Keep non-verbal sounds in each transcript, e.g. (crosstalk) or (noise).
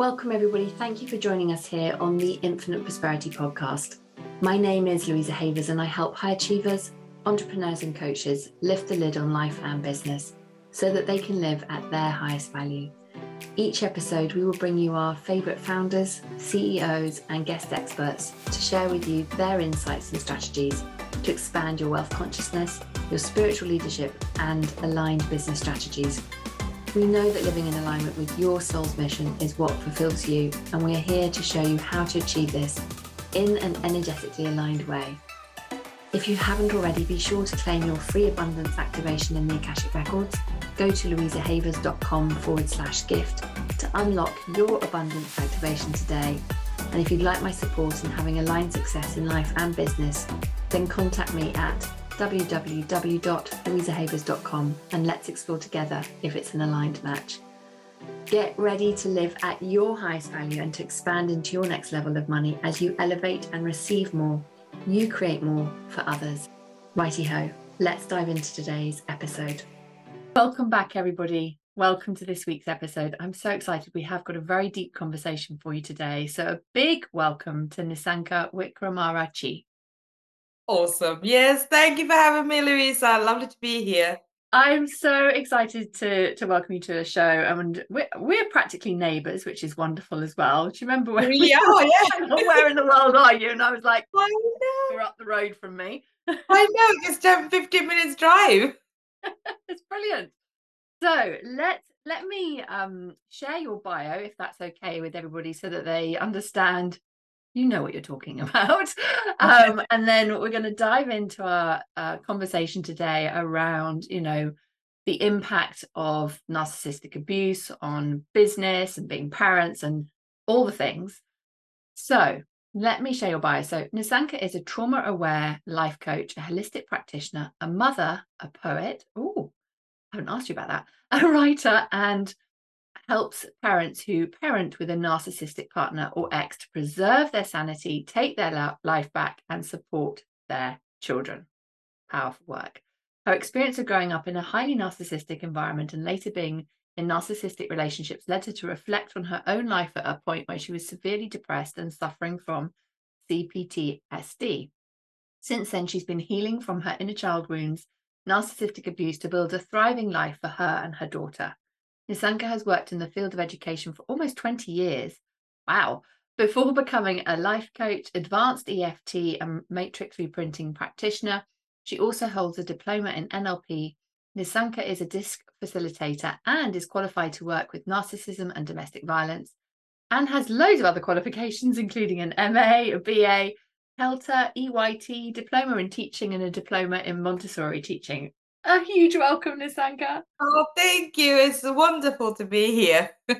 Welcome, everybody. Thank you for joining us here on the Infinite Prosperity Podcast. My name is Louisa Havers, and I help high achievers, entrepreneurs, and coaches lift the lid on life and business so that they can live at their highest value. Each episode, we will bring you our favourite founders, CEOs, and guest experts to share with you their insights and strategies to expand your wealth consciousness, your spiritual leadership, and aligned business strategies we know that living in alignment with your soul's mission is what fulfills you, and we are here to show you how to achieve this in an energetically aligned way. If you haven't already, be sure to claim your free abundance activation in the Akashic Records. Go to louisahavers.com forward slash gift to unlock your abundance activation today. And if you'd like my support in having aligned success in life and business, then contact me at www.louisahavers.com and let's explore together if it's an aligned match. Get ready to live at your highest value and to expand into your next level of money as you elevate and receive more. You create more for others. Righty ho, let's dive into today's episode. Welcome back, everybody. Welcome to this week's episode. I'm so excited. We have got a very deep conversation for you today. So, a big welcome to Nisanka Wickramarachchi. Awesome. Yes, thank you for having me, Louisa. Lovely to be here. I'm so excited to to welcome you to the show, and we're we're practically neighbours, which is wonderful as well. Do you remember where we are? Yeah. (laughs) where in the world are you? And I was like, I know. You're up the road from me. I (laughs) know, just 10, 15 minutes drive. (laughs) it's brilliant. So let's let me um, share your bio, if that's okay with everybody, so that they understand you know what you're talking (laughs) about. (laughs) Um, and then we're going to dive into our uh, conversation today around, you know, the impact of narcissistic abuse on business and being parents and all the things. So let me share your bio. So Nisanka is a trauma aware life coach, a holistic practitioner, a mother, a poet. Oh, I haven't asked you about that. (laughs) A writer and helps parents who parent with a narcissistic partner or ex to preserve their sanity, take their life back, and support their children. Powerful work. Her experience of growing up in a highly narcissistic environment and later being in narcissistic relationships led her to reflect on her own life at a point where she was severely depressed and suffering from CPTSD. Since then, she's been healing from her inner child wounds, narcissistic abuse to build a thriving life for her and her daughter. Nisanka has worked in the field of education for almost 20 years. Wow. Before becoming a life coach, advanced EFT, and matrix reimprinting practitioner, she also holds a diploma in NLP. Nisanka is a DISC facilitator and is qualified to work with narcissism and domestic violence, and has loads of other qualifications, including an MA, a BA, CELTA, EYT, diploma in teaching, and a diploma in Montessori teaching a huge welcome, Nisanka. Oh, thank you. It's wonderful to be here. (laughs)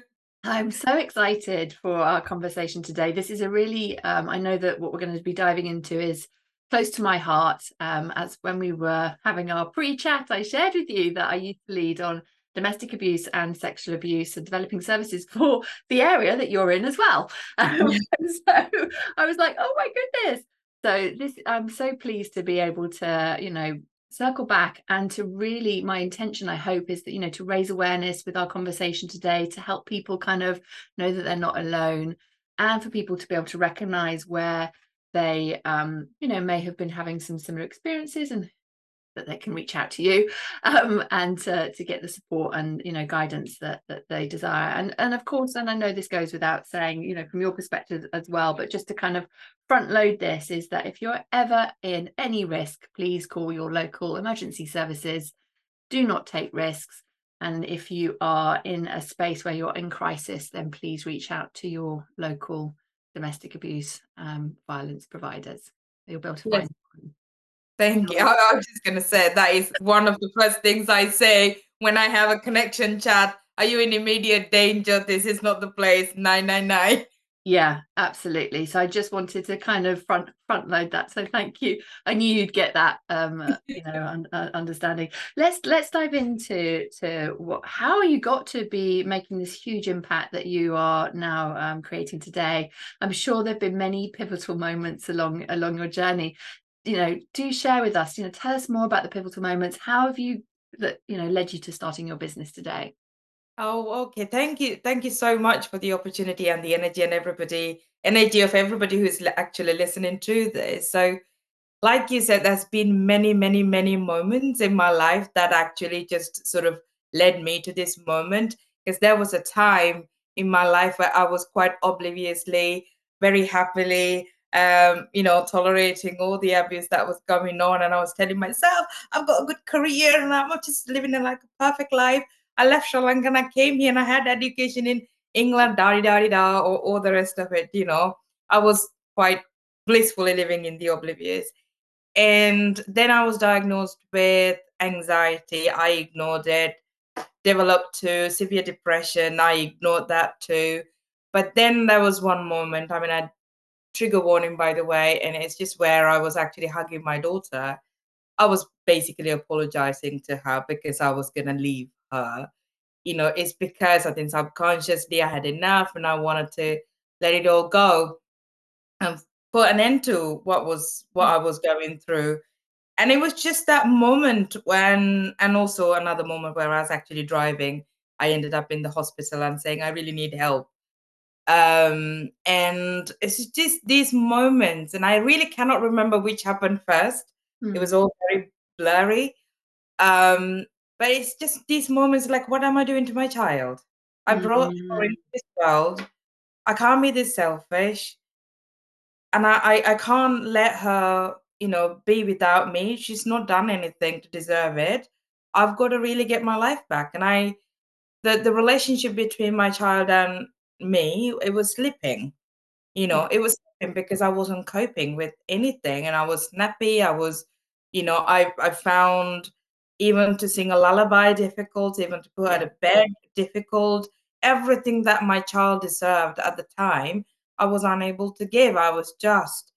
I'm so excited for our conversation today. This is a really, um, I know that what we're going to be diving into is close to my heart. Um, as when we were having our pre chat, I shared with you that I used to lead on domestic abuse and sexual abuse and developing services (laughs) for the area that you're in as well. (laughs) Um, so I was like, oh my goodness. So this, I'm so pleased to be able to, you know, circle back and to really my intention i hope is that you know to raise awareness with our conversation today to help people kind of know that they're not alone and for people to be able to recognize where they um you know may have been having some similar experiences and that they can reach out to you um, and to, to get the support and you know guidance that that they desire. And and of course and I know this goes without saying you know from your perspective as well but just to kind of front load this is that if you're ever in any risk please call your local emergency services. Do not take risks. And if you are in a space where you're in crisis then please reach out to your local domestic abuse um, violence providers. You'll be able to find yes. Thank you. (laughs) I, am just gonna say that is one of the first things I say when I have a connection chat. Are you in immediate danger? This is not the place. Nine nine nine. Yeah, absolutely. So I just wanted to kind of front front load that. So thank you. I knew you'd get that, um, uh, you know, un, uh, understanding. Let's let's dive into to what how you got to be making this huge impact that you are now um, creating today. I'm sure there've been many pivotal moments along along your journey you know do share with us you know tell us more about the pivotal moments how have you that you know led you to starting your business today Oh, okay. Thank you. Thank you so much for the opportunity and the energy and everybody, energy of everybody who's actually listening to this. So, like you said, there's been many, many, many moments in my life that actually just sort of led me to this moment. Because there was a time in my life where I was quite obliviously, very happily, um, you know, tolerating all the abuse that was going on. And I was telling myself, I've got a good career and I'm just living in like a perfect life. I left Sri Lanka and I came here and I had education in England, da da da da, or all the rest of it. You know, I was quite blissfully living in the oblivious. And then I was diagnosed with anxiety. I ignored it, developed to severe depression. I ignored that too. But then there was one moment, I mean, I trigger warning, by the way, and it's just where I was actually hugging my daughter. I was basically apologizing to her because I was going to leave her. You know, it's because I think subconsciously I had enough and I wanted to let it all go and put an end to what was what I was going through. And it was just that moment when, and also another moment where I was actually driving. I ended up in the hospital and saying, I really need help. Um, and it's just these moments, and I really cannot remember which happened first. Mm. It was all very blurry. Um, but it's just these moments like, what am I doing to my child? I brought her into mm. this world. I can't be this selfish. And I, I, I can't let her, you know, be without me. She's not done anything to deserve it. I've got to really get my life back. And I the the relationship between my child and me, it was slipping. You know, it was slipping because I wasn't coping with anything and I was snappy. I was, you know, I I found even to sing a lullaby difficult, even to put out of bed difficult. Everything that my child deserved at the time, I was unable to give. I was just,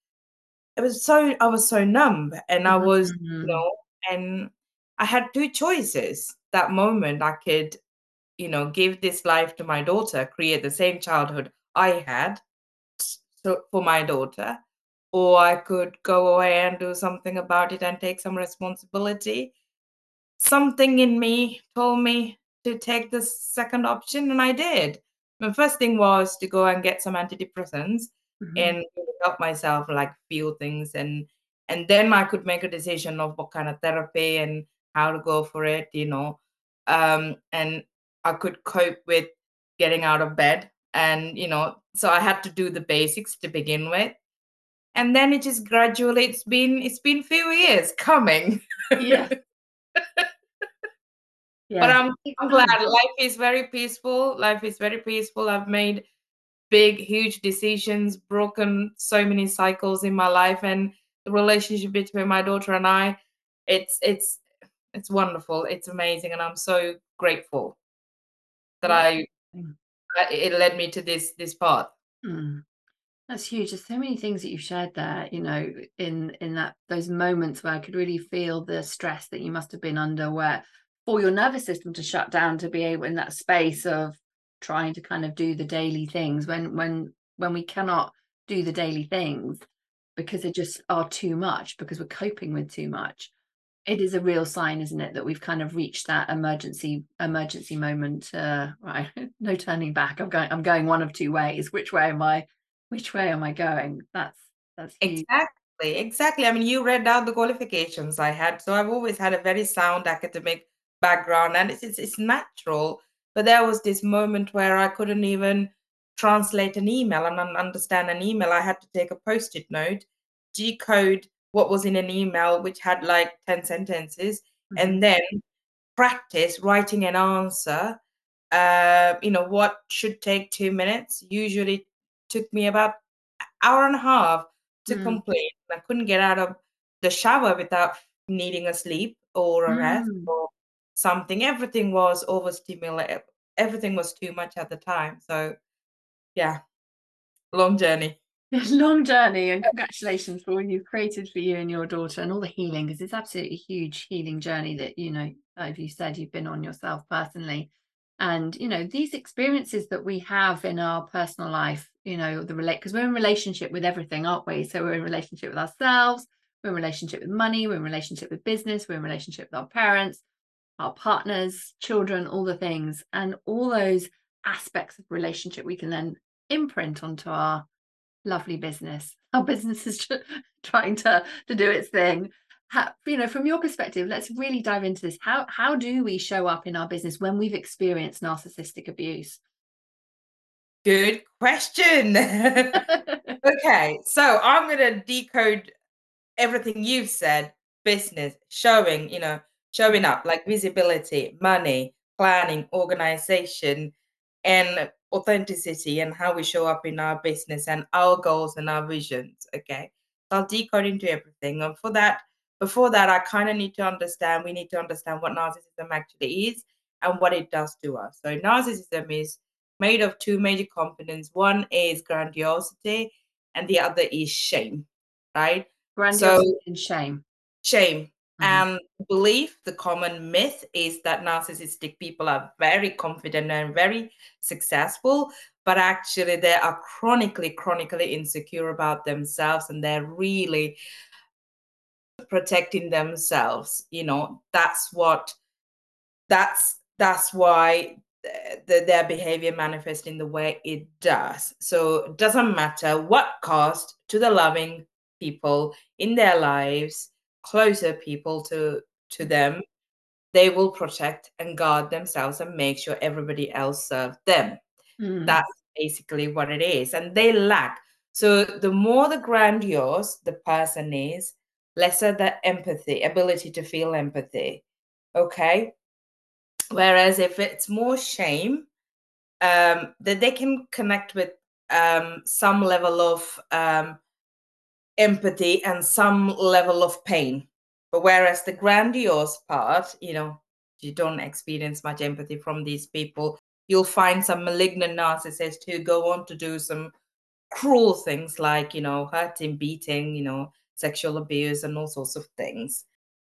it was so, I was so numb. And I was, mm-hmm. you know, and I had two choices that moment. I could, you know, give this life to my daughter, create the same childhood I had so for my daughter, or I could go away and do something about it and take some responsibility something in me told me to take the second option, and I did. My first thing was to go and get some antidepressants mm-hmm. and help myself like feel things and and then I could make a decision of what kind of therapy and how to go for it, you know. Um, and I could cope with getting out of bed. And, you know, so I had to do the basics to begin with. And then it just gradually it's been it's been few years coming. Yeah. (laughs) Yeah. But I'm, I'm mm-hmm. glad life is very peaceful. Life is very peaceful. I've made big, huge decisions, broken so many cycles in my life, and the relationship between my daughter and I, it's it's it's wonderful. It's amazing, and I'm so grateful that. I it led me to this this path. Mm. That's huge. There's so many things that you've shared there, you know, in in that those moments where I could really feel the stress that you must have been under, where for your nervous system to shut down to be able in that space of trying to kind of do the daily things when when when we cannot do the daily things because they just are too much because we're coping with too much it is a real sign isn't it that we've kind of reached that emergency emergency moment uh, right (laughs) no turning back. I'm going i'm going one of two ways. Which way am i which way am i going? That's that's huge. exactly exactly. I mean you read out the qualifications i had. So i've always had a very sound academic background and it's, it's, it's natural. But there was this moment where i couldn't even translate an email and understand an email. I had to take a post-it note decode what was in an email which had like 10 sentences mm-hmm. and then practice writing an answer uh, you know what should take two minutes usually took me about an hour and a half to mm. complete i couldn't get out of the shower without needing a sleep or a rest mm. or something. Everything was overstimulated. Everything was too much at the time. So, yeah, long journey. (laughs) long journey, and congratulations for what you've created for you and your daughter, and all the healing. Because it's absolutely a huge healing journey that you know, as you said, you've been on yourself personally. And you know these experiences that we have in our personal life, you know, the relate because we're in relationship with everything, aren't we? So we're in relationship with ourselves, we're in relationship with money, we're in relationship with business, we're in relationship with our parents, our partners, children, all the things, and all those aspects of relationship we can then imprint onto our lovely business. (laughs) Our business is (laughs) trying to, to do its thing. How, you know, from your perspective, let's really dive into this. How how do we show up in our business when we've experienced narcissistic abuse? Good question. (laughs) okay, so I'm going to decode everything you've said business, showing, you know, showing up like visibility, money, planning, organization, and authenticity, and how we show up in our business and our goals and our visions. Okay, so I'll decode into everything. And for that, before that, I kind of need to understand, we need to understand what narcissism actually is and what it does to us. So, narcissism is made of two major components one is grandiosity, and the other is shame, right? Grandiosity so, and shame. Shame. Mm-hmm. And belief, the common myth is that narcissistic people are very confident and very successful, but actually they are chronically, chronically insecure about themselves and they're really protecting themselves. You know, that's what that's that's why the, their behavior manifests in the way it does. So it doesn't matter what cost to the loving people in their lives closer people to to them they will protect and guard themselves and make sure everybody else serve them. Mm. that's basically what it is and they lack. So the more the grandiose the person is lesser the empathy ability to feel empathy okay? Whereas if it's more shame um that they can connect with um some level of um empathy and some level of pain. But whereas the grandiose part, you know, you don't experience much empathy from these people, you'll find some malignant narcissists who go on to do some cruel things like, you know, hurting, beating, you know, sexual abuse and all sorts of things.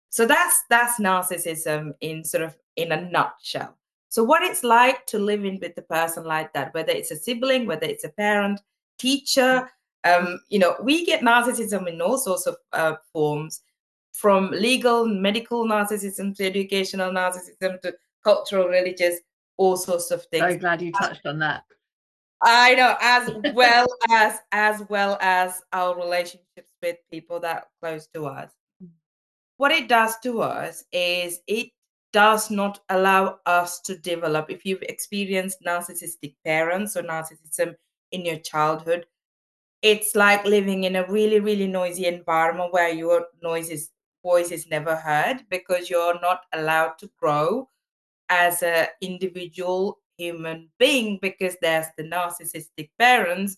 So that's that's narcissism in sort of in a nutshell. So what it's like to live in with a person like that, whether it's a sibling, whether it's a parent, teacher, um, you know, we get narcissism in all sorts of uh, forms, from legal, medical narcissism to educational narcissism to cultural, religious, all sorts of things. Very glad you touched on that. I know, as well (laughs) as as well as our relationships with people that are close to us. What it does to us is it does not allow us to develop. If you've experienced narcissistic parents or narcissism in your childhood, it's like living in a really really noisy environment where your noise is voice is never heard because you're not allowed to grow as an individual human being because there's the narcissistic parents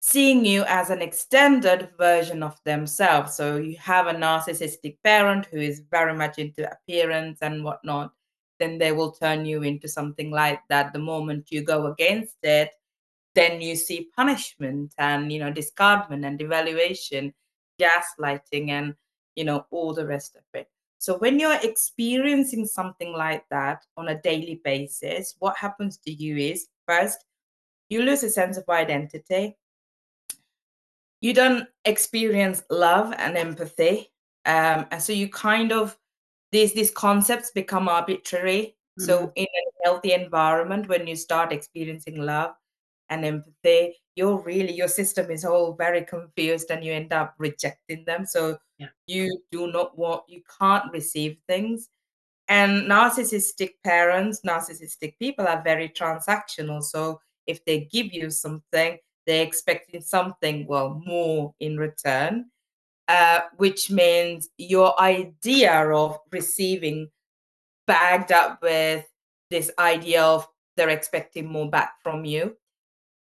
seeing you as an extended version of themselves. So you have a narcissistic parent who is very much into appearance and whatnot then they will turn you into something like that the moment you go against it then you see punishment and you know discardment and devaluation gaslighting and you know all the rest of it. So when you're experiencing something like that on a daily basis what happens to you is first you lose a sense of identity. You don't experience love and empathy um, and so you kind of these these concepts become arbitrary. Mm-hmm. so in a healthy environment when you start experiencing love and empathy you're really your system is all very confused and you end up rejecting them. So yeah. you do not want you can't receive things. And narcissistic parents narcissistic people are very transactional. So if they give you something they're expecting something well more in return uh, which means your idea of receiving bagged up with this idea of they're expecting more back from you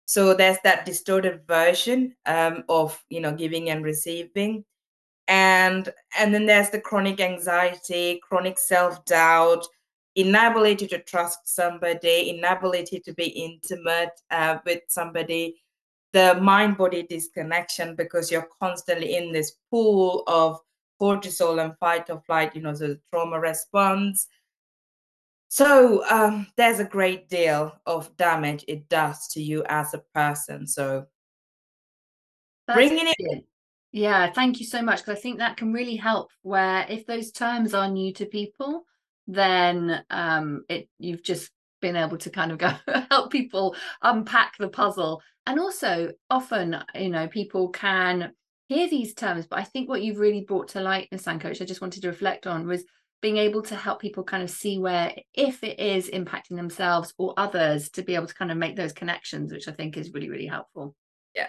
so there's that distorted version um, of you know giving and receiving. And and then there's the chronic anxiety chronic self-doubt inability to trust somebody inability to be intimate uh, with somebody the mind body disconnection because you're constantly in this pool of cortisol and fight or flight you know the trauma response so um, there's a great deal of damage it does to you as a person. So That's bringing it in. Yeah, thank you so much because I think that can really help. Where if those terms are new to people, then um, it you've just been able to kind of go (laughs) help people unpack the puzzle. And also, often, you know, people can hear these terms, but I think what you've really brought to light, Nisanka, I just wanted to reflect on was being able to help people kind of see where, if it is impacting themselves or others, to be able to kind of make those connections, which I think is really, really helpful. Yeah.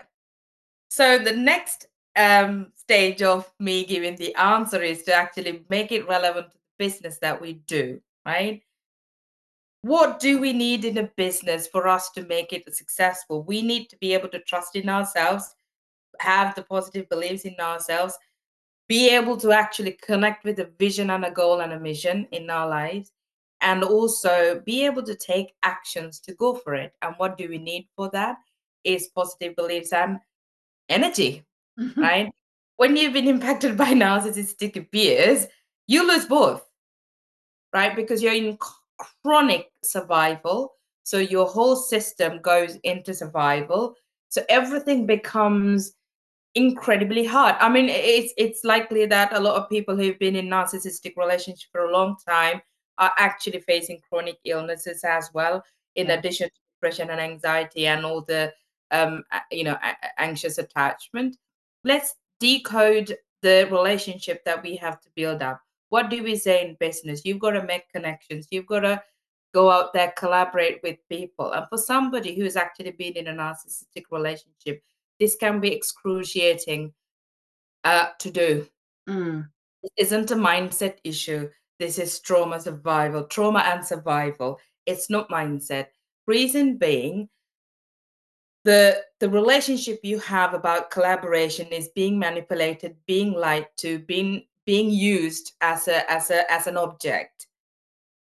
So the next um, stage of me giving the answer is to actually make it relevant to the business that we do, right? What do we need in a business for us to make it successful? We need to be able to trust in ourselves, have the positive beliefs in ourselves, be able to actually connect with a vision and a goal and a mission in our lives, and also be able to take actions to go for it. And what do we need for that? Is positive beliefs and energy, mm-hmm. right? When you've been impacted (laughs) by narcissistic abuse, you lose both, right? Because you're in chronic survival. So your whole system goes into survival. So everything becomes incredibly hard. I mean, it's it's likely that a lot of people who've been in narcissistic relationship for a long time are actually facing chronic illnesses as well, in yeah. addition to depression and anxiety and all the um, you know, anxious attachment. Let's decode the relationship that we have to build up. What do we say in business? You've got to make connections. You've got to go out there, collaborate with people. And for somebody who's actually been in a narcissistic relationship, this can be excruciating uh, to do. Mm. It isn't a mindset issue. This is trauma survival, trauma and survival. It's not mindset. Reason being, the the relationship you have about collaboration is being manipulated being lied to being being used as a as a as an object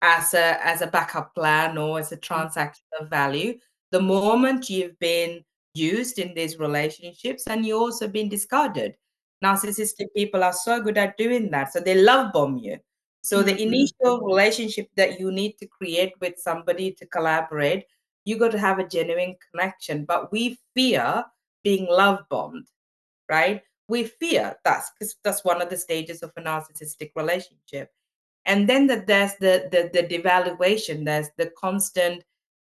as a as a backup plan or as a mm. transactional value the moment you've been used in these relationships and you also been discarded narcissistic people are so good at doing that so they love bomb you so mm-hmm. the initial relationship that you need to create with somebody to collaborate you got to have a genuine connection. But we fear being love bombed, right? We fear that's because that's one of the stages of a narcissistic relationship. And then that there's the, the the devaluation, there's the constant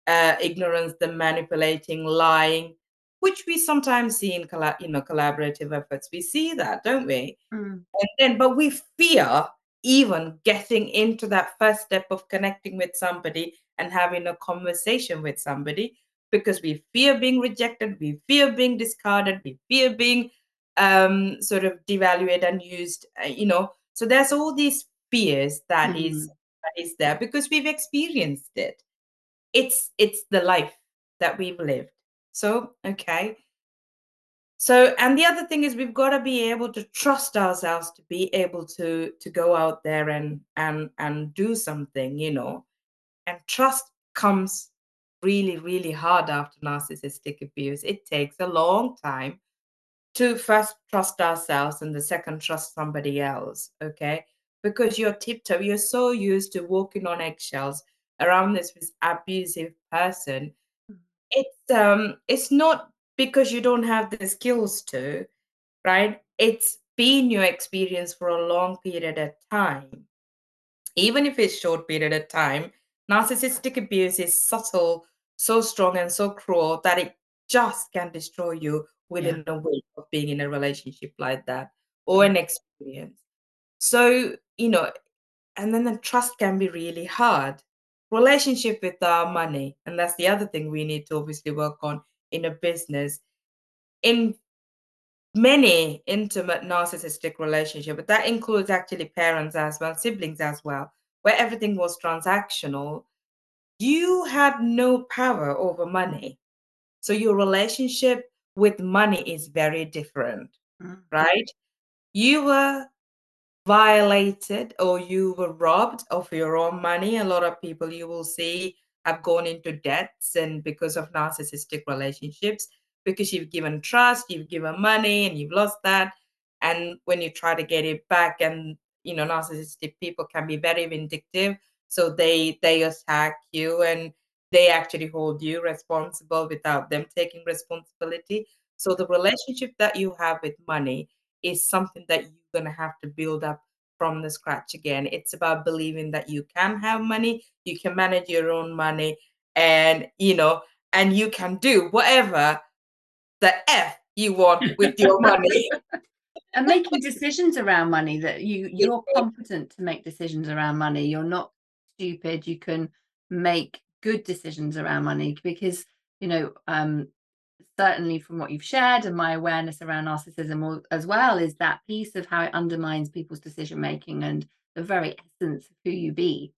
uh, ignorance, the manipulating, lying, which we sometimes see in colla- you know collaborative efforts. We see that, don't we? Mm. And then, but we fear even getting into that first step of connecting with somebody and having a conversation with somebody because we fear being rejected, we fear being discarded, we fear being um, sort of devalued and used, uh, you know. So there's all these fears that mm-hmm. is that is there because we've experienced it. It's it's the life that we've lived. So okay. So and the other thing is we've got to be able to trust ourselves to be able to to go out there and and and do something, you know and trust comes really, really hard after narcissistic abuse. It takes a long time to first trust ourselves and the second trust somebody else. Okay. Because you're tiptoe, you're so used to walking on eggshells around this, abusive person. It's um it's not because you don't have the skills to, right? It's been your experience for a long period of time. Even if it's short period of time, Narcissistic abuse is subtle, so strong, and so cruel that it just can destroy you within yeah. a week of being in a relationship like that or an experience. So, you know, and then the trust can be really hard. Relationship with our money, and that's the other thing we need to obviously work on in a business. In many intimate narcissistic relationship, but that includes actually parents as well, siblings as well where everything was transactional, you had no power over money. So your relationship with money is very different, mm-hmm. right? You were violated or you were robbed of your own money. A lot of people you will see have gone into debts and because of narcissistic relationships, because you've given trust, you've given money and you've lost that. And when you try to get it back and you know narcissistic people can be very vindictive so they they attack you and they actually hold you responsible without them taking responsibility so the relationship that you have with money is something that you're going to have to build up from the scratch again. It's about believing that you can have money, you can manage your own money, and you know, and you can do whatever the F you want with your money. (laughs) and making decisions around money that you (laughs) you're competent to make decisions around money. You're not stupid. You can make good decisions around money because you know um certainly from what you've shared and my awareness around narcissism as well is that piece of how it undermines people's decision making and the very essence of who you be.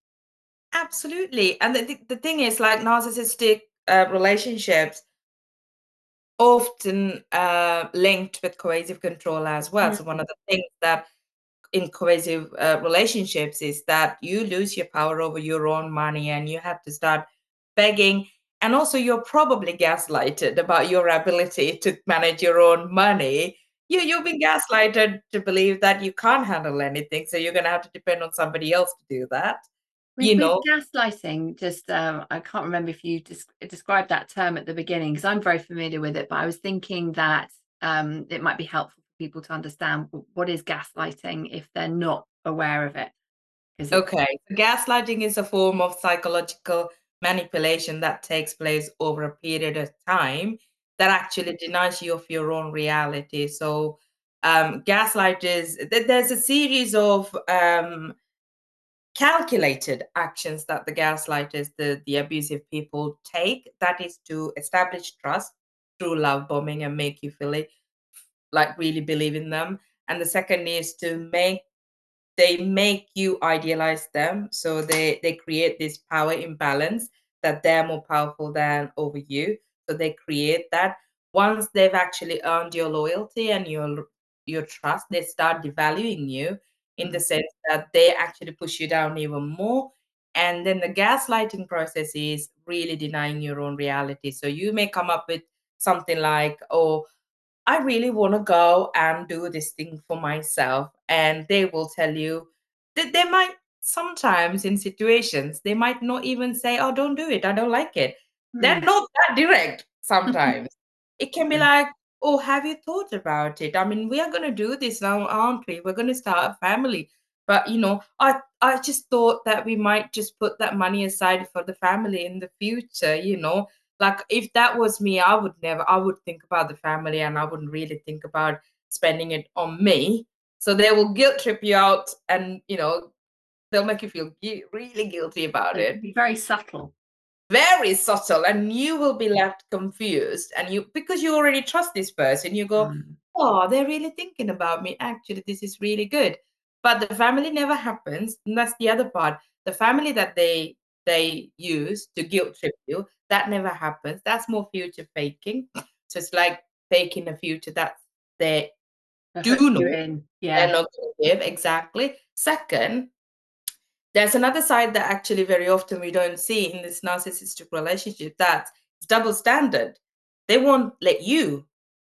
Absolutely. And the, the thing is like narcissistic uh, relationships often uh, linked with coercive control as well. Mm-hmm. so one of the things that in coercive uh, relationships is that you lose your power over your own money and you have to start begging and also you're probably gaslighted about your ability to manage your own money. You you've been gaslighted to believe that you can't handle anything so you're going to have to depend on somebody else to do that. With, you know gaslighting just um, i can't remember if you des- described that term at the beginning because i'm very familiar with it but i was thinking that um, it might be helpful for people to understand what is gaslighting if they're not aware of it okay gaslighting is a form of psychological manipulation that takes place over a period of time that actually denies you of your own reality. So, um, gaslighters, th- there's a series of um, calculated actions that the gaslighters, the, the abusive people take. That is to establish trust through love bombing and make you feel it, like really believe in them. And the second is to make they make you idealize them. So they they create this power imbalance that they're more powerful than over you. So they create that. Once they've actually earned your loyalty and your your trust they start devaluing you in the mm. sense that they actually push you down even more. And then the gaslighting process is really denying your own reality. So you may come up with something like oh I really want to go and do this thing for myself. And they will tell you that they might sometimes in situations, they might not even say, Oh, don't do it. I don't like it. Mm. They're not that direct (laughs) sometimes. it can be like, Oh, have you thought about it? I mean, we are going to do this now, aren't we? We're going to start a family. But you know, I I just thought that we might just put that money aside for the family in the future, you know like if that was me i would never i would think about the family and i wouldn't really think about spending it on me. So they will guilt trip you out and you know they'll make you feel really guilty about it be very subtle. Very subtle and you will be left confused and you because you already trust this person you go mm. oh they're really thinking about me. Actually this is really good. But the family never happens and that's the other part. The family that they they use to guilt trip you that never happens. That's more future faking. So it's like faking a future that they do not. Yeah. They're not give. Exactly. Second, there's another side that actually very often we don't see in this narcissistic relationship that's double standard. They won't let you,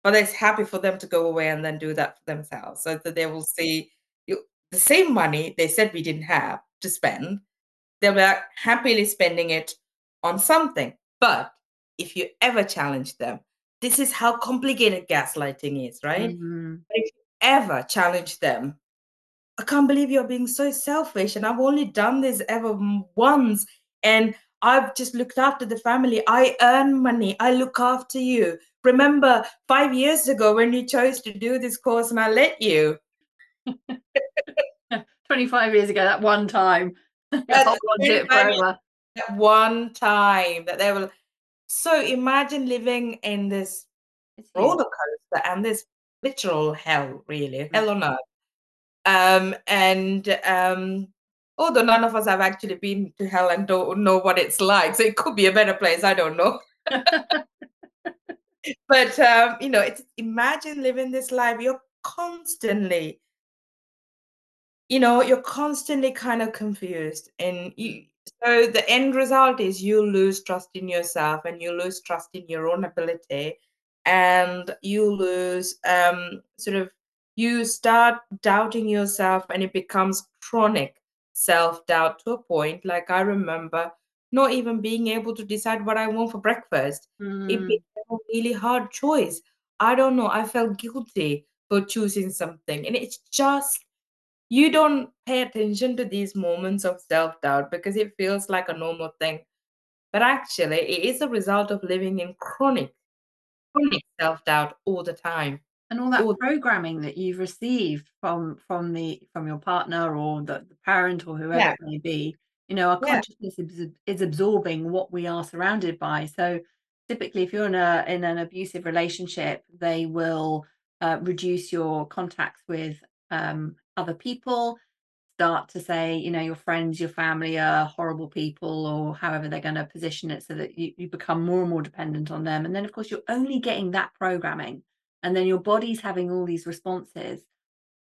but it's happy for them to go away and then do that for themselves. So that they will see you, the same money they said we didn't have to spend, they'll be like happily spending it on something. But if you ever challenge them, this is how complicated gaslighting is, right? Mm-hmm. If you ever challenge them, I can't believe you're being so selfish, and I've only done this ever once, and I've just looked after the family. I earn money. I look after you. Remember five years ago when you chose to do this course and I let you? (laughs) 25 years ago, that one time. (laughs) that one time that they were so imagine living in this roller coaster and this literal hell, really, mm. hell on earth. Um, and um, although none of us have actually been to hell and don't know what it's like, so it could be a better place. I don't know. (laughs) but um, you know, it's imagine living this life. You're constantly you know you're constantly kind of confused and you so the end result is you lose trust in yourself and you lose trust in your own ability and you lose um sort of you start doubting yourself and it becomes chronic self-doubt to a point like i remember not even being able to decide what i want for breakfast mm. it became a really hard choice i don't know i felt guilty for choosing something and it's just you don't pay attention to these moments of self-doubt because it feels like a normal thing but actually it is a result of living in chronic chronic self-doubt all the time and all that all programming that you've received from from the from your partner or the, the parent or whoever yeah. it may be you know our yeah. consciousness is, is absorbing what we are surrounded by so typically if you're in a in an abusive relationship they will uh, reduce your contacts with um, other people start to say you know your friends your family are horrible people or however they're going to position it so that you, you become more and more dependent on them. And then of course you're only getting that programming and then your body's having all these responses.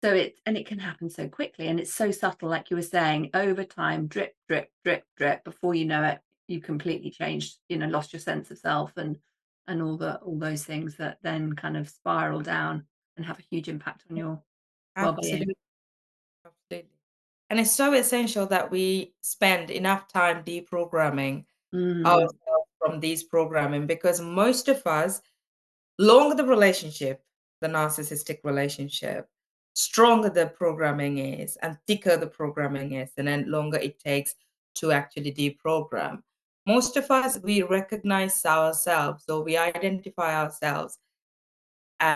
So it and it can happen so quickly and it's so subtle like you were saying over time drip drip drip drip before you know it you completely changed you know lost your sense of self and and all the all those things that then kind of spiral down and have a huge impact on your absolutely absolutely and it's so essential that we spend enough time deprogramming mm. ourselves from these programming because most of us longer the relationship the narcissistic relationship stronger the programming is and thicker the programming is and then longer it takes to actually deprogram most of us we recognize ourselves or we identify ourselves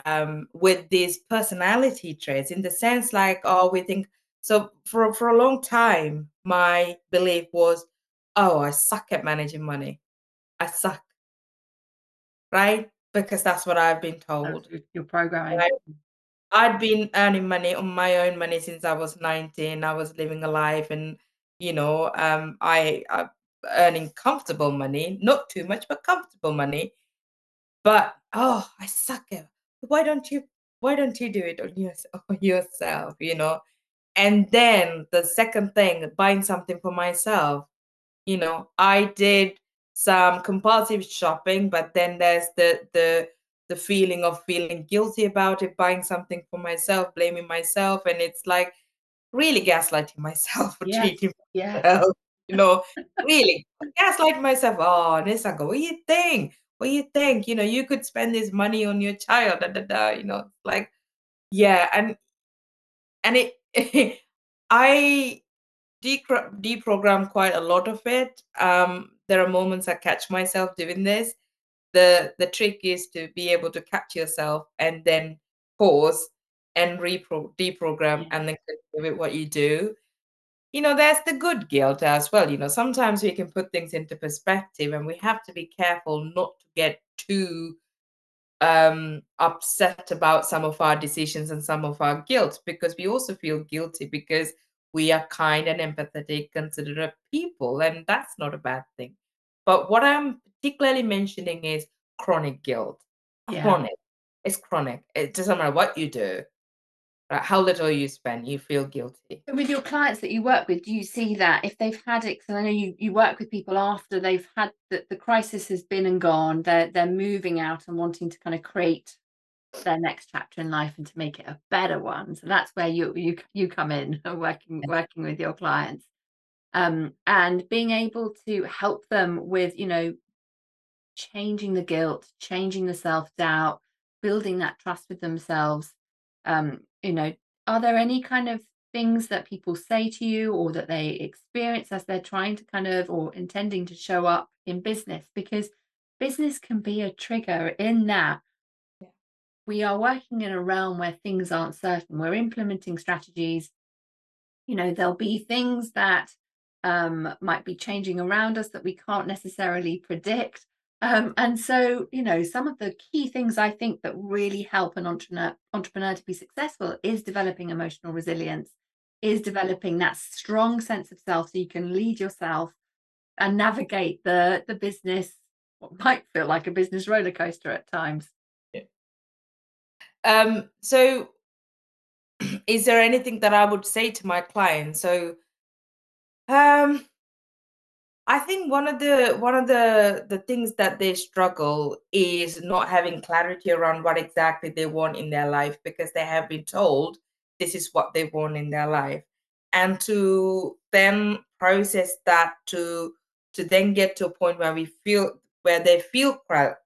um, with these personality traits in the sense like oh we think so for for a long time my belief was oh i suck at managing money i suck right because that's what i've been told your programming right? i'd been earning money on my own money since i was 19 i was living a life and you know um i, I earning comfortable money, not too much, but comfortable money. But oh, I suck it. Why don't you why don't you do it on, your, (laughs) on yourself, you know? And then the second thing, buying something for myself. You know, I did some compulsive shopping, but then there's the the the feeling of feeling guilty about it, buying something for myself, blaming myself, and it's like really gaslighting (laughs) myself for yes. treating myself. Yeah you know, really gaslight myself. Oh, Nisanka, what do you think? What do you think? You know, you could spend this money on your child, da, da, da, you know, like, yeah. And, and it, (laughs) I deprogram quite a lot of it. Um, there are moments I catch myself doing this. The, the trick is to be able to catch yourself and then pause and repro deprogram and then continue with what you do you know, there's the good guilt as well. You know, sometimes we can put things into perspective and we have to be careful not to get too um upset about some of our decisions and some of our guilt because we also feel guilty because we are kind and empathetic considerate people and that's not a bad thing but what i'm particularly mentioning is chronic guilt yeah. chronic it's chronic it doesn't matter what you do how little you spend, you feel guilty. With your clients that you work with, do you see that if they've had it? Because I know you, you work with people after they've had the, the crisis has been and gone, they're they're moving out and wanting to kind of create their next chapter in life and to make it a better one. So that's where you you you come in (laughs) working working with your clients. Um, and being able to help them with, you know, changing the guilt, changing the self-doubt, building that trust with themselves um, you know, are there any kind of things that people say to you or that they experience as they're trying to kind of or intending to show up in business? Because business can be a trigger in that we are working in a realm where things aren't certain. We're implementing strategies. You know, there'll be things that um, might be changing around us that we can't necessarily predict. Um, and so, you know, some of the key things I think that really help an entrepreneur entrepreneur to be successful is developing emotional resilience, is developing that strong sense of self so you can lead yourself and navigate the the business what might feel like a business roller coaster at times. Yeah. Um, so (clears throat) is there anything that I would say to my clients? So um I think one of the one of the the things that they struggle is not having clarity around what exactly they want in their life because they have been told this is what they want in their life and to then process that to to then get to a point where we feel where they feel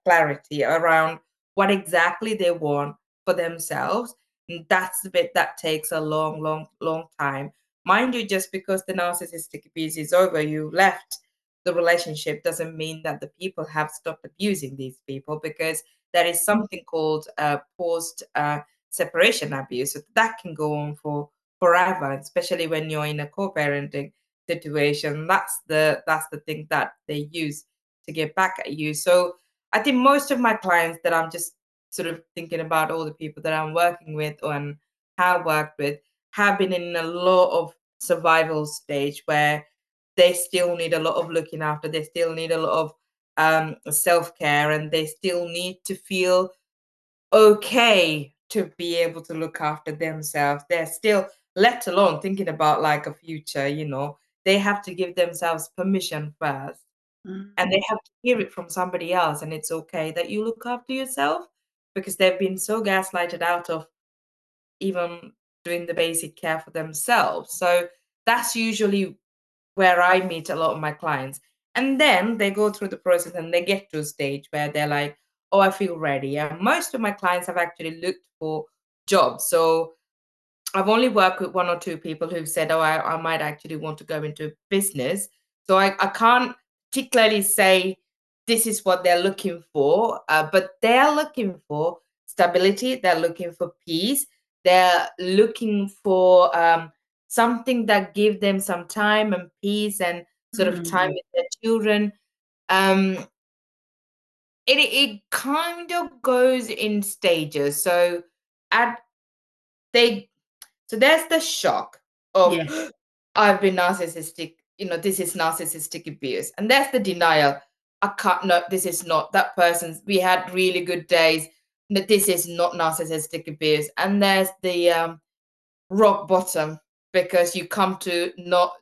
clarity around what exactly they want for themselves And that's the bit that takes a long, long, long time. Mind you, just because the narcissistic abuse is over, you left the relationship doesn't mean that the people have stopped abusing these people because there is something called uh, post uh, separation abuse. So that can go on for forever, especially when you're in a co-parenting situation. That's the that's the thing that they use to get back at you. So I think most of my clients that I'm just sort of thinking about all the people that I'm working with and have worked with have been in a lot of survival stage where they still need a lot of looking after they still need a lot of um, self-care and they still need to feel okay to be able to look after themselves. They're still let alone thinking about like a future you know. They have to give themselves permission 1st mm-hmm. and they have to hear it from somebody else and it's okay that you look after yourself because they've been so gaslighted out of even doing the basic care for themselves. So that's usually where I meet a lot of my clients. And then they go through the process and they get to a stage where they're like, oh, I feel ready. And most of my clients have actually looked for jobs. So I've only worked with one or two people who've said, oh, I, I might actually want to go into business. So I, I can't particularly say this is what they're looking for, uh, but they're looking for stability, they're looking for peace, they're looking for um, something that give them some time and peace and sort of time mm. with their children. Um, it it kind of goes in stages. So at they so there's the shock of yes. (gasps) I've been narcissistic, you know, this is narcissistic abuse. And there's the denial. I can't no, this is not that person's we had really good days. That This is not narcissistic abuse. And there's the um rock bottom because you come to not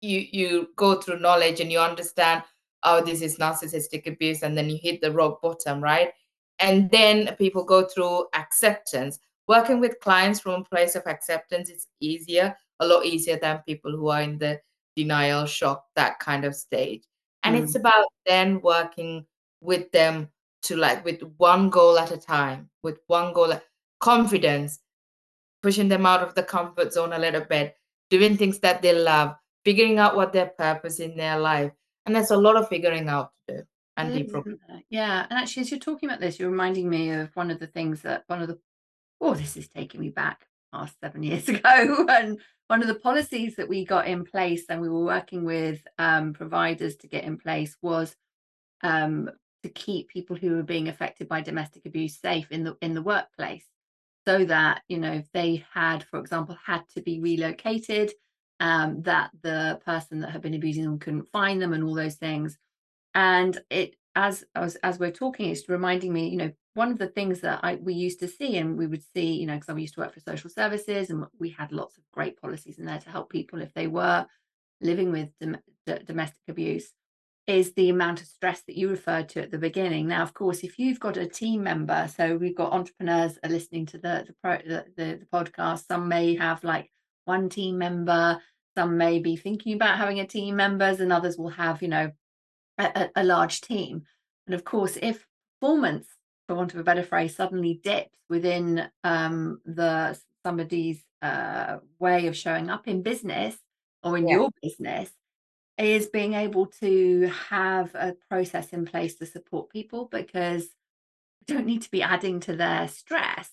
you you go through knowledge and you understand oh this is narcissistic abuse and then you hit the rock bottom right? And then people go through acceptance. Working with clients from a place of acceptance is easier a lot easier than people who are in the denial shock that kind of stage. And mm. it's about then working with them to like with one goal at a time with one goal confidence pushing them out of the comfort zone a little bit doing things that they love, figuring out what their purpose in their life. And there's a lot of figuring out to do and deep Yeah. And actually, as you're talking about this, you're reminding me of one of the things that one of the, oh, this is taking me back past seven (laughs) years ago. and one of the policies that we got in place and we were working with um, providers to get in place was um, to keep people who were being affected by domestic abuse safe in the in the workplace so that you know if they had for example had to be relocated um, that the person that had been abusing them couldn't find them and all those things. And it as as, as we're talking it's reminding me you know one of the things that I we used to see and we would see you know because I used to work for social services and we had lots of great policies in there to help people if they were living with dom- domestic abuse is the amount of stress that you referred to at the beginning. Now, of course, if you've got a team member, so we've got entrepreneurs are listening to the the, pro, the, the, the podcast. Some may have like one team member. Some may be thinking about having a team members, and others will have, you know, a, a large team. And of course, if performance, for want of a better phrase, suddenly dips within um, the somebody's uh, way of showing up in business or in yeah. your business, is being able to have a process in place to support people because we don't need to be adding to their stress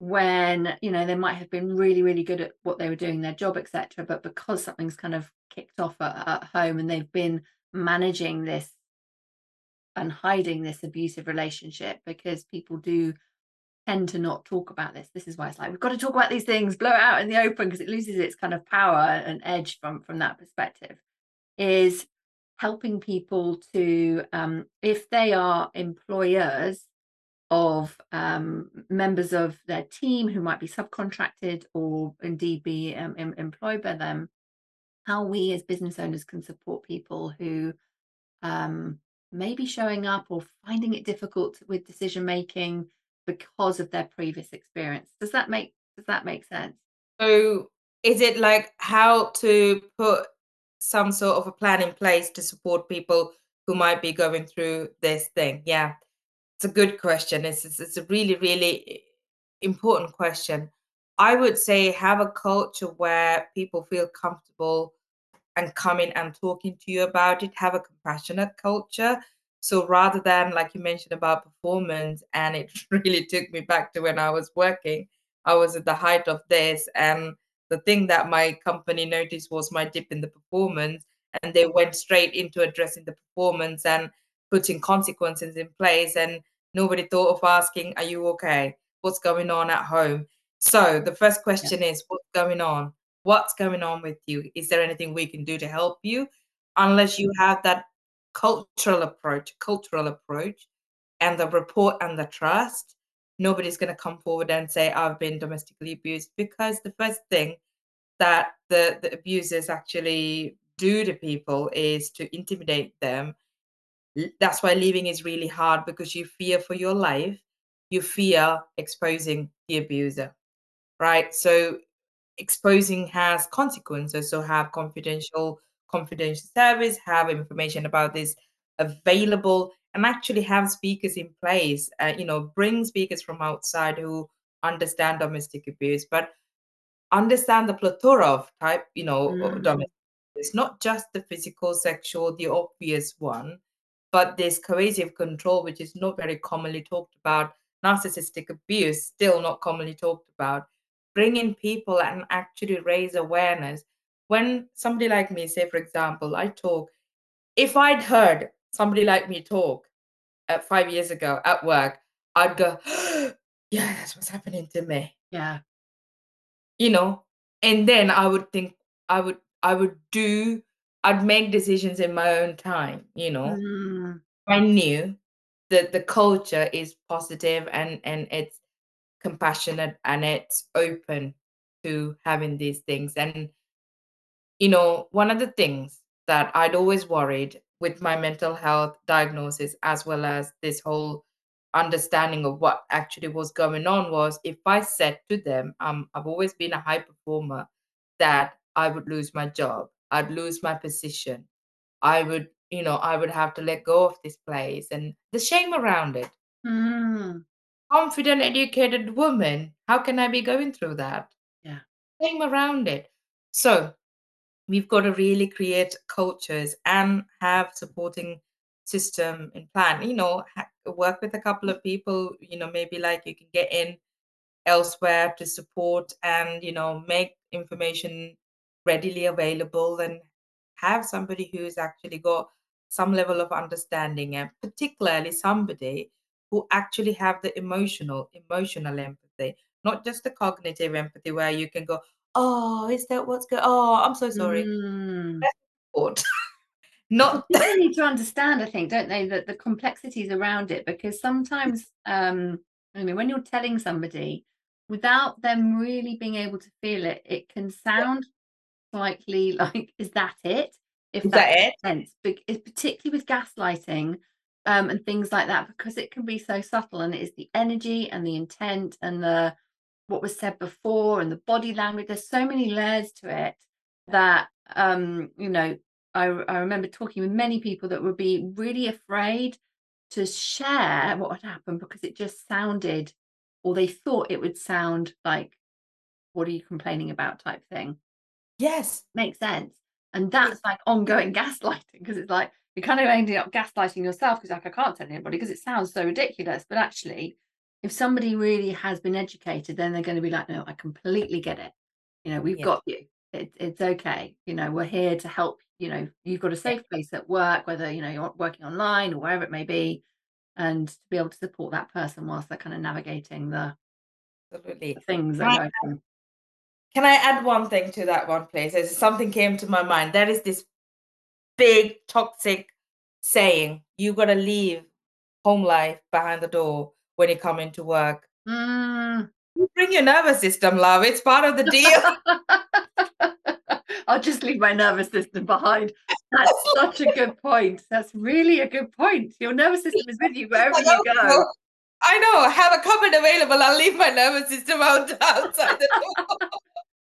when you know they might have been really really good at what they were doing their job etc but because something's kind of kicked off at, at home and they've been managing this and hiding this abusive relationship because people do tend to not talk about this. This is why it's like we've got to talk about these things blow it out in the open because it loses its kind of power and edge from from that perspective is helping people to, um, if they are employers of um, members of their team who might be subcontracted or indeed be um, em- employed by them, how we as business owners can support people who um, may be showing up or finding it difficult with decision making because of their previous experience. Does that make does that make sense? So is it like how to put some sort of a plan in place to support people who might be going through this thing? Yeah, it's a good question. It's, it's, it's a really, really important question. I would say have a culture where people feel comfortable and coming and talking to you about it. Have a compassionate culture. So rather than like you mentioned about performance, and it (laughs) really took me back to when I was working. I was at the height of this, and the thing that my company noticed was my dip in the performance, and they went straight into addressing the performance and putting consequences in place. And nobody thought of asking, Are you okay? What's going on at home? So the first question yeah. is, What's going on? What's going on with you? Is there anything we can do to help you? Unless you have that cultural approach, cultural approach, and the report and the trust, nobody's going to come forward and say, I've been domestically abused. Because the first thing that the, the abusers actually do to people is to intimidate them that's why leaving is really hard because you fear for your life you fear exposing the abuser right so exposing has consequences so have confidential confidential service have information about this available and actually have speakers in place uh, you know bring speakers from outside who understand domestic abuse but understand the plethora of type you know mm. domestic it's not just the physical sexual the obvious one but this coercive control, which is not very commonly talked about, narcissistic abuse, still not commonly talked about, bringing people and actually raise awareness. When somebody like me, say, for example, I talk, if I'd heard somebody like me talk uh, five years ago at work, I'd go, (gasps) yeah, that's what's happening to me. Yeah. You know, and then I would think, I would, I would do I'd make decisions in my own time, you know. Mm. I knew that the culture is positive and and it's compassionate and it's open to having these things. And you know, one of the things that I'd always worried with my mental health diagnosis as well as this whole understanding of what actually was going on was if I said to them, um, I've always been a high performer, that I would lose my job I'd lose my position. I would, you know, I would have to let go of this place and the shame around it. Mm. Confident, educated woman. How can I be going through that? Yeah. Shame around it. So we've got to really create cultures and have supporting system in plan. You know, ha- work with a couple of people, you know, maybe like you can get in elsewhere to support and, you know, make information readily available and have somebody who's actually got some level of understanding and particularly somebody who actually have the emotional emotional empathy not just the cognitive empathy where you can go oh is that what's going oh i'm so sorry mm. (laughs) not they need to understand i think don't they that the complexities around it because sometimes um i mean when you're telling somebody without them really being able to feel it it can sound slightly (laughs) like, is that it? If is that, that it? sense, but particularly with gaslighting um, and things like that, because it can be so subtle, and it is the energy and the intent and the what was said before and the body language. There's so many layers to it that um, you know. I, I remember talking with many people that would be really afraid to share what had happened because it just sounded, or they thought it would sound like, "What are you complaining about?" type thing. Yes. Makes sense. And that's like ongoing (laughs) gaslighting because it's like you're kind of ending up gaslighting yourself because like I can't tell anybody because it sounds so ridiculous. But actually, if somebody really has been educated, then they're going to be like, no, I completely get it. You know, we've yeah. got you. It, it's okay. You know, we're here to help. You know, you've got a safe place at work, whether you know you're working online or wherever it may be, and to be able to support that person whilst they're kind of navigating the, Absolutely. the things are can I add one thing to that one, please? As something came to my mind. There is this big toxic saying: "You've got to leave home life behind the door when you come into work." Mm. You bring your nervous system, love. It's part of the deal. (laughs) I'll just leave my nervous system behind. That's (laughs) such a good point. That's really a good point. Your nervous system is with you (laughs) wherever you go. I know. Have a cupboard available. I'll leave my nervous system out outside the door.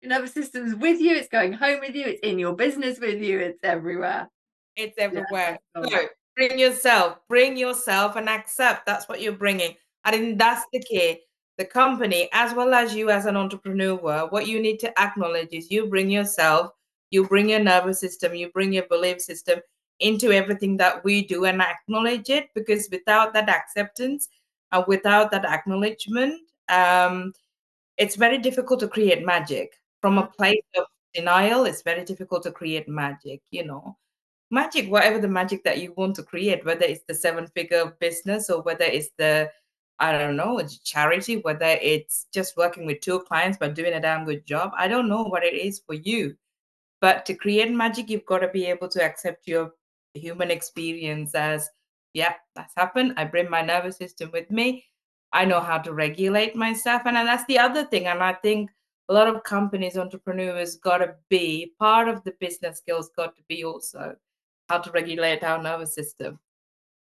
Your nervous system's with you, it's going home with you, it's in your business with you, it's everywhere. It's everywhere. Yeah, so bring yourself, bring yourself and accept that's what you're bringing. I think that's the key. the company as well as you as an entrepreneur, what you need to acknowledge is you bring yourself, you bring your nervous system, you bring your belief system into everything that we do and acknowledge it because without that acceptance and without that acknowledgement, um, it's very difficult to create magic from a mm. place of denial. It's very difficult to create magic, you know magic, whatever the magic that you want to create, whether it's the seven figure business or whether it's the, I don't know, it's charity, whether it's just working with two clients but doing a damn good job. I don't know what it is for you. But to create magic, you've got to be able to accept your human experience as, yeah, that's happened. I bring my nervous system with me. I know how to regulate myself. And that's the other thing. And I think a lot of companies, entrepreneurs got to be part of the business skills, got to be also how to regulate our nervous system.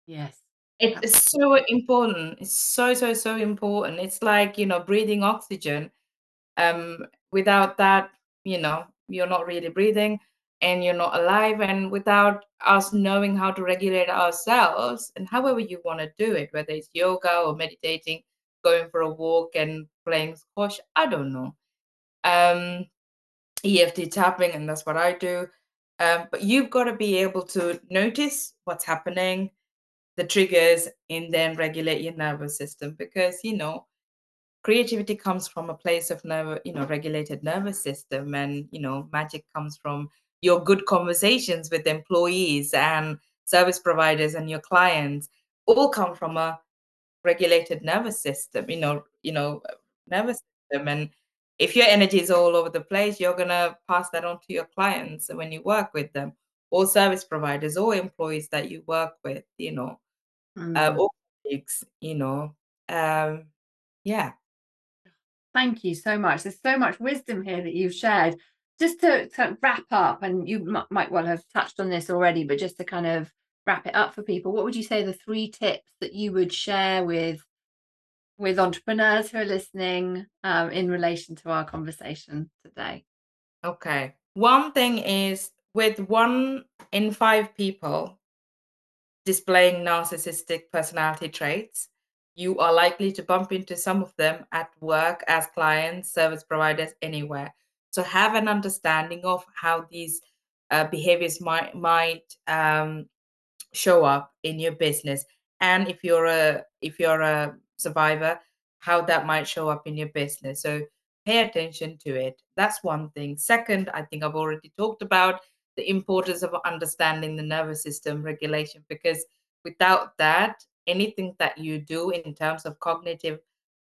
Yes. It's so important. It's so, so, so important. It's like, you know, breathing oxygen. Um, without that, you know, you're not really breathing and you're not alive. And without us knowing how to regulate ourselves and however you want to do it, whether it's yoga or meditating, going for a walk and playing squash, I don't know. Um, EFT tapping, and that's what I do. Um, but you've got to be able to notice what's happening, the triggers, and then regulate your nervous system because, you know, creativity comes from a place of nerve, you know, regulated nervous system. And, you know, magic comes from your good conversations with employees and service providers and your clients all come from a regulated nervous system, you know, you know, nervous system. And if your energy is all over the place, you're going to pass that on to your clients when you work with them, or service providers, or employees that you work with, you know, mm. uh, or colleagues, you know. Um, yeah. Thank you so much. There's so much wisdom here that you've shared. Just to, to wrap up, and you m- might well have touched on this already, but just to kind of wrap it up for people, what would you say the three tips that you would share with with entrepreneurs who are listening um, in relation to our conversation today? Okay. One thing is with one in five people displaying narcissistic personality traits, you are likely to bump into some of them at work as clients, service providers, anywhere. So have an understanding of how these uh, behaviors might might um, show up in your business, and if you're a if you're a survivor, how that might show up in your business. So pay attention to it. That's one thing. Second, I think I've already talked about the importance of understanding the nervous system regulation because without that, anything that you do in terms of cognitive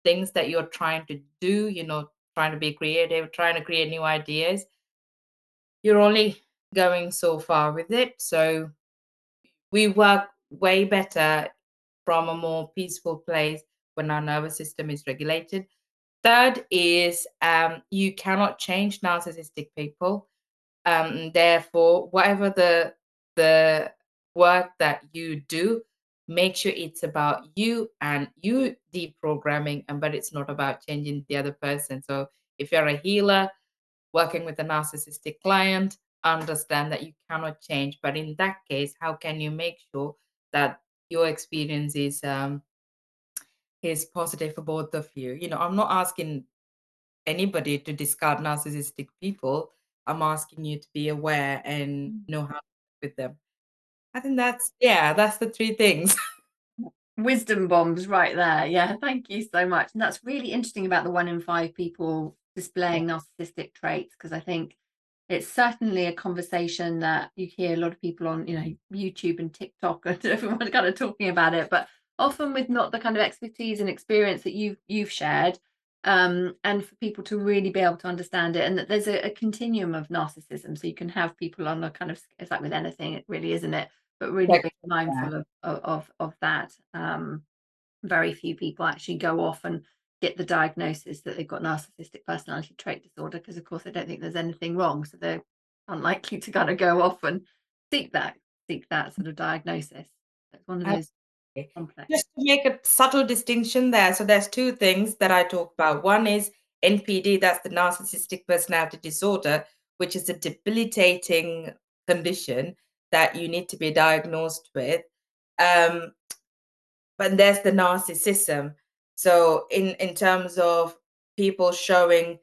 things that you're trying to do, you know, trying to be creative, trying to create new ideas, you're only going so far with it. So we work way better from a more peaceful place when our nervous system is regulated. Third is um, you cannot change narcissistic people. Um, therefore, whatever the the work that you do, make sure it's about you and you deprogramming, and but it's not about changing the other person. So if you're a healer working with a narcissistic client, understand that you cannot change. But in that case, how can you make sure that your experience is um, is positive for both of you. You know, I'm not asking anybody to discard narcissistic people. I'm asking you to be aware and mm. know how to with them. I think that's yeah, that's the three things. (laughs) Wisdom bombs right there. Yeah, thank you so much. And that's really interesting about the one in five people displaying narcissistic traits because I think it's certainly a conversation that you hear a lot of people on, you know, YouTube and TikTok (laughs) and everyone kind of talking about it. But often with not the kind of expertise and experience that you've you've shared um, and for people to really be able to understand it and that there's a, a, continuum of narcissism. So you can have people on a kind of it's like with anything it really isn't it? But really being mindful of, of of that. Um, very few people actually go off and get the diagnosis that they've got narcissistic personality trait disorder because of course I don't think there's anything wrong so they're unlikely to kind of go off and seek that seek that sort of diagnosis. It's one of those Complex. Just to make a subtle distinction there. So there's two things that I talk about. One is NPD, that's the narcissistic personality disorder, which is a debilitating condition that you need to be diagnosed with. Um, but there's the narcissism. So in in terms of people showing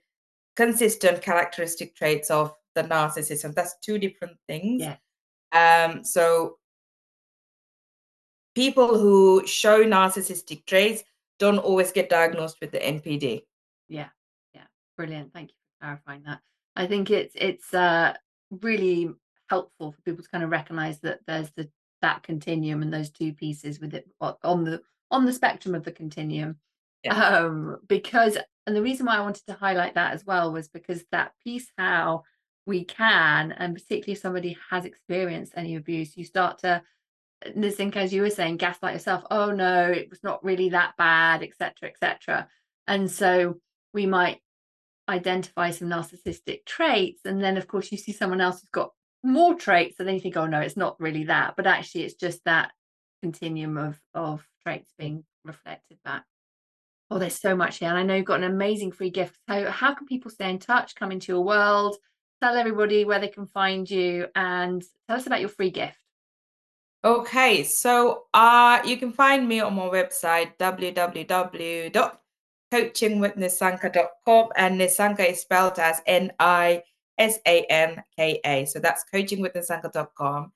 consistent characteristic traits of the narcissism, that's two different things. Yeah. Um, so people who show narcissistic traits don't always get diagnosed with the NPD. Yeah, yeah, brilliant. Thank you for clarifying that. I think it's it's uh, really helpful for people to kind of recognize that there's the that continuum and those two pieces with it on the on the spectrum of the continuum. Yeah. Um, because and the reason why I wanted to highlight that as well was because that piece how we can, and particularly if somebody has experienced any abuse, you start to think as you were saying, gaslight yourself, oh no, it was not really that bad, etc. etc. And so we might identify some narcissistic traits. And then of course you see someone else who's got more traits, and then you think, oh no, it's not really that. But actually it's just that continuum of of traits being reflected back. Oh, there's so much here. And I know you've got an amazing free gift. So how can people stay in touch, come into your world, tell everybody where they can find you, and tell us about your free gift. Okay, so uh, you can find me on my website www.coachingwithnisanka.com and Nisanka is spelled as N I S A N K A. So that's coachingwithnisanka.com.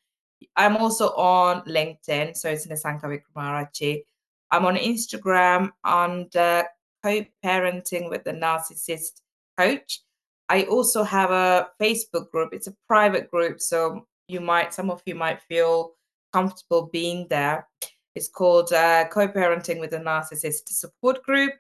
I'm also on LinkedIn, so it's Nisanka Wickramarachchi. I'm on Instagram under co-parenting with the narcissist coach. I also have a Facebook group. It's a private group, so you might some of you might feel comfortable being there. It's called uh, Co-Parenting with a Narcissist Support Group.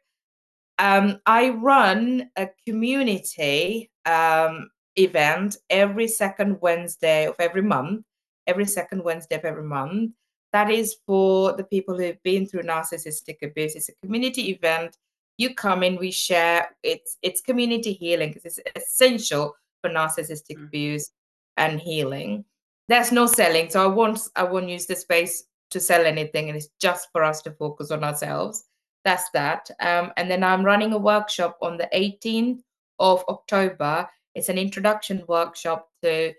Um, I run a community um, event every second Wednesday of every month, every second Wednesday of every month. That is for the people who've been through narcissistic abuse. It's a community event. You come in, we share. It's it's community healing because it's essential for narcissistic mm. abuse and healing there's no selling. So I won't I won't use the space to sell anything, and it's just for us to focus on ourselves. That's that. Um, and then I'm running a workshop on the 18th of October. It's an introduction workshop to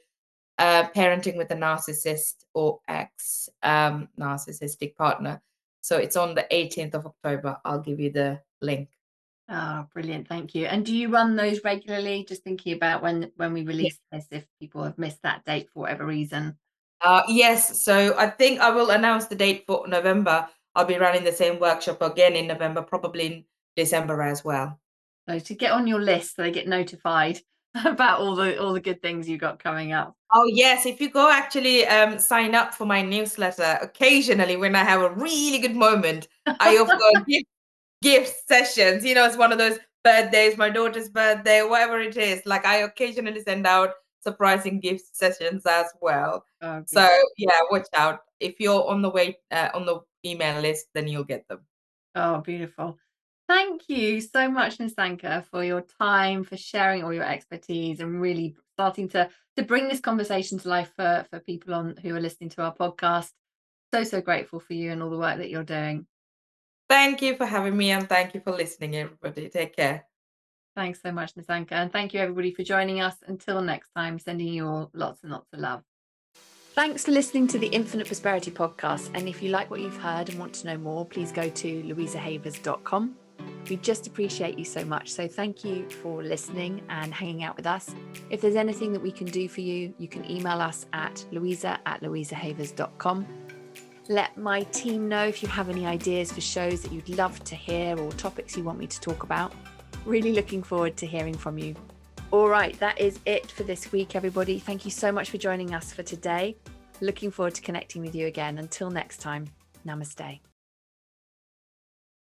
uh, parenting with a narcissist or ex um, narcissistic partner. So it's on the 18th of October. I'll give you the link. Oh, brilliant. Thank you. And do you run those regularly? Just thinking about when when we release this, if people have missed that date for whatever reason. Uh, yes. So I think I will announce the date for November. I'll be running the same workshop again in November, probably in December as well. So to get on your list so they get notified (laughs) about all the all the good things you got coming up. Oh yes, if you go actually um, sign up for my newsletter, occasionally when I have a really good moment, I (laughs) offer gift gift sessions. You know, it's one of those birthdays, my daughter's birthday, whatever it is. Like I occasionally send out surprising gift sessions as well. Oh, so yeah, watch out. If you're on the way uh, on the email list, then you'll get them. Oh, beautiful. Thank you so much, Nisanka, for your time, for sharing all your expertise and really starting to to bring this conversation to life for, for people on who are listening to our podcast. So, so grateful for you and all the work that you're doing. Thank you for having me and thank you for listening, everybody. Take care. Thanks so much, Nisanka. And thank you, everybody, for joining us. Until next time, sending you all lots and lots of love. Thanks for listening to the Infinite Prosperity podcast. And if you like what you've heard and want to know more, please go to louisahavers.com. We just appreciate you so much. So thank you for listening and hanging out with us. If there's anything that we can do for you, you can email us at louisa at louisahavers.com let my team know if you have any ideas for shows that you'd love to hear or topics you want me to talk about. Really looking forward to hearing from you. All right, that is it for this week, everybody. Thank you so much for joining us for today. Looking forward to connecting with you again. Until next time, namaste.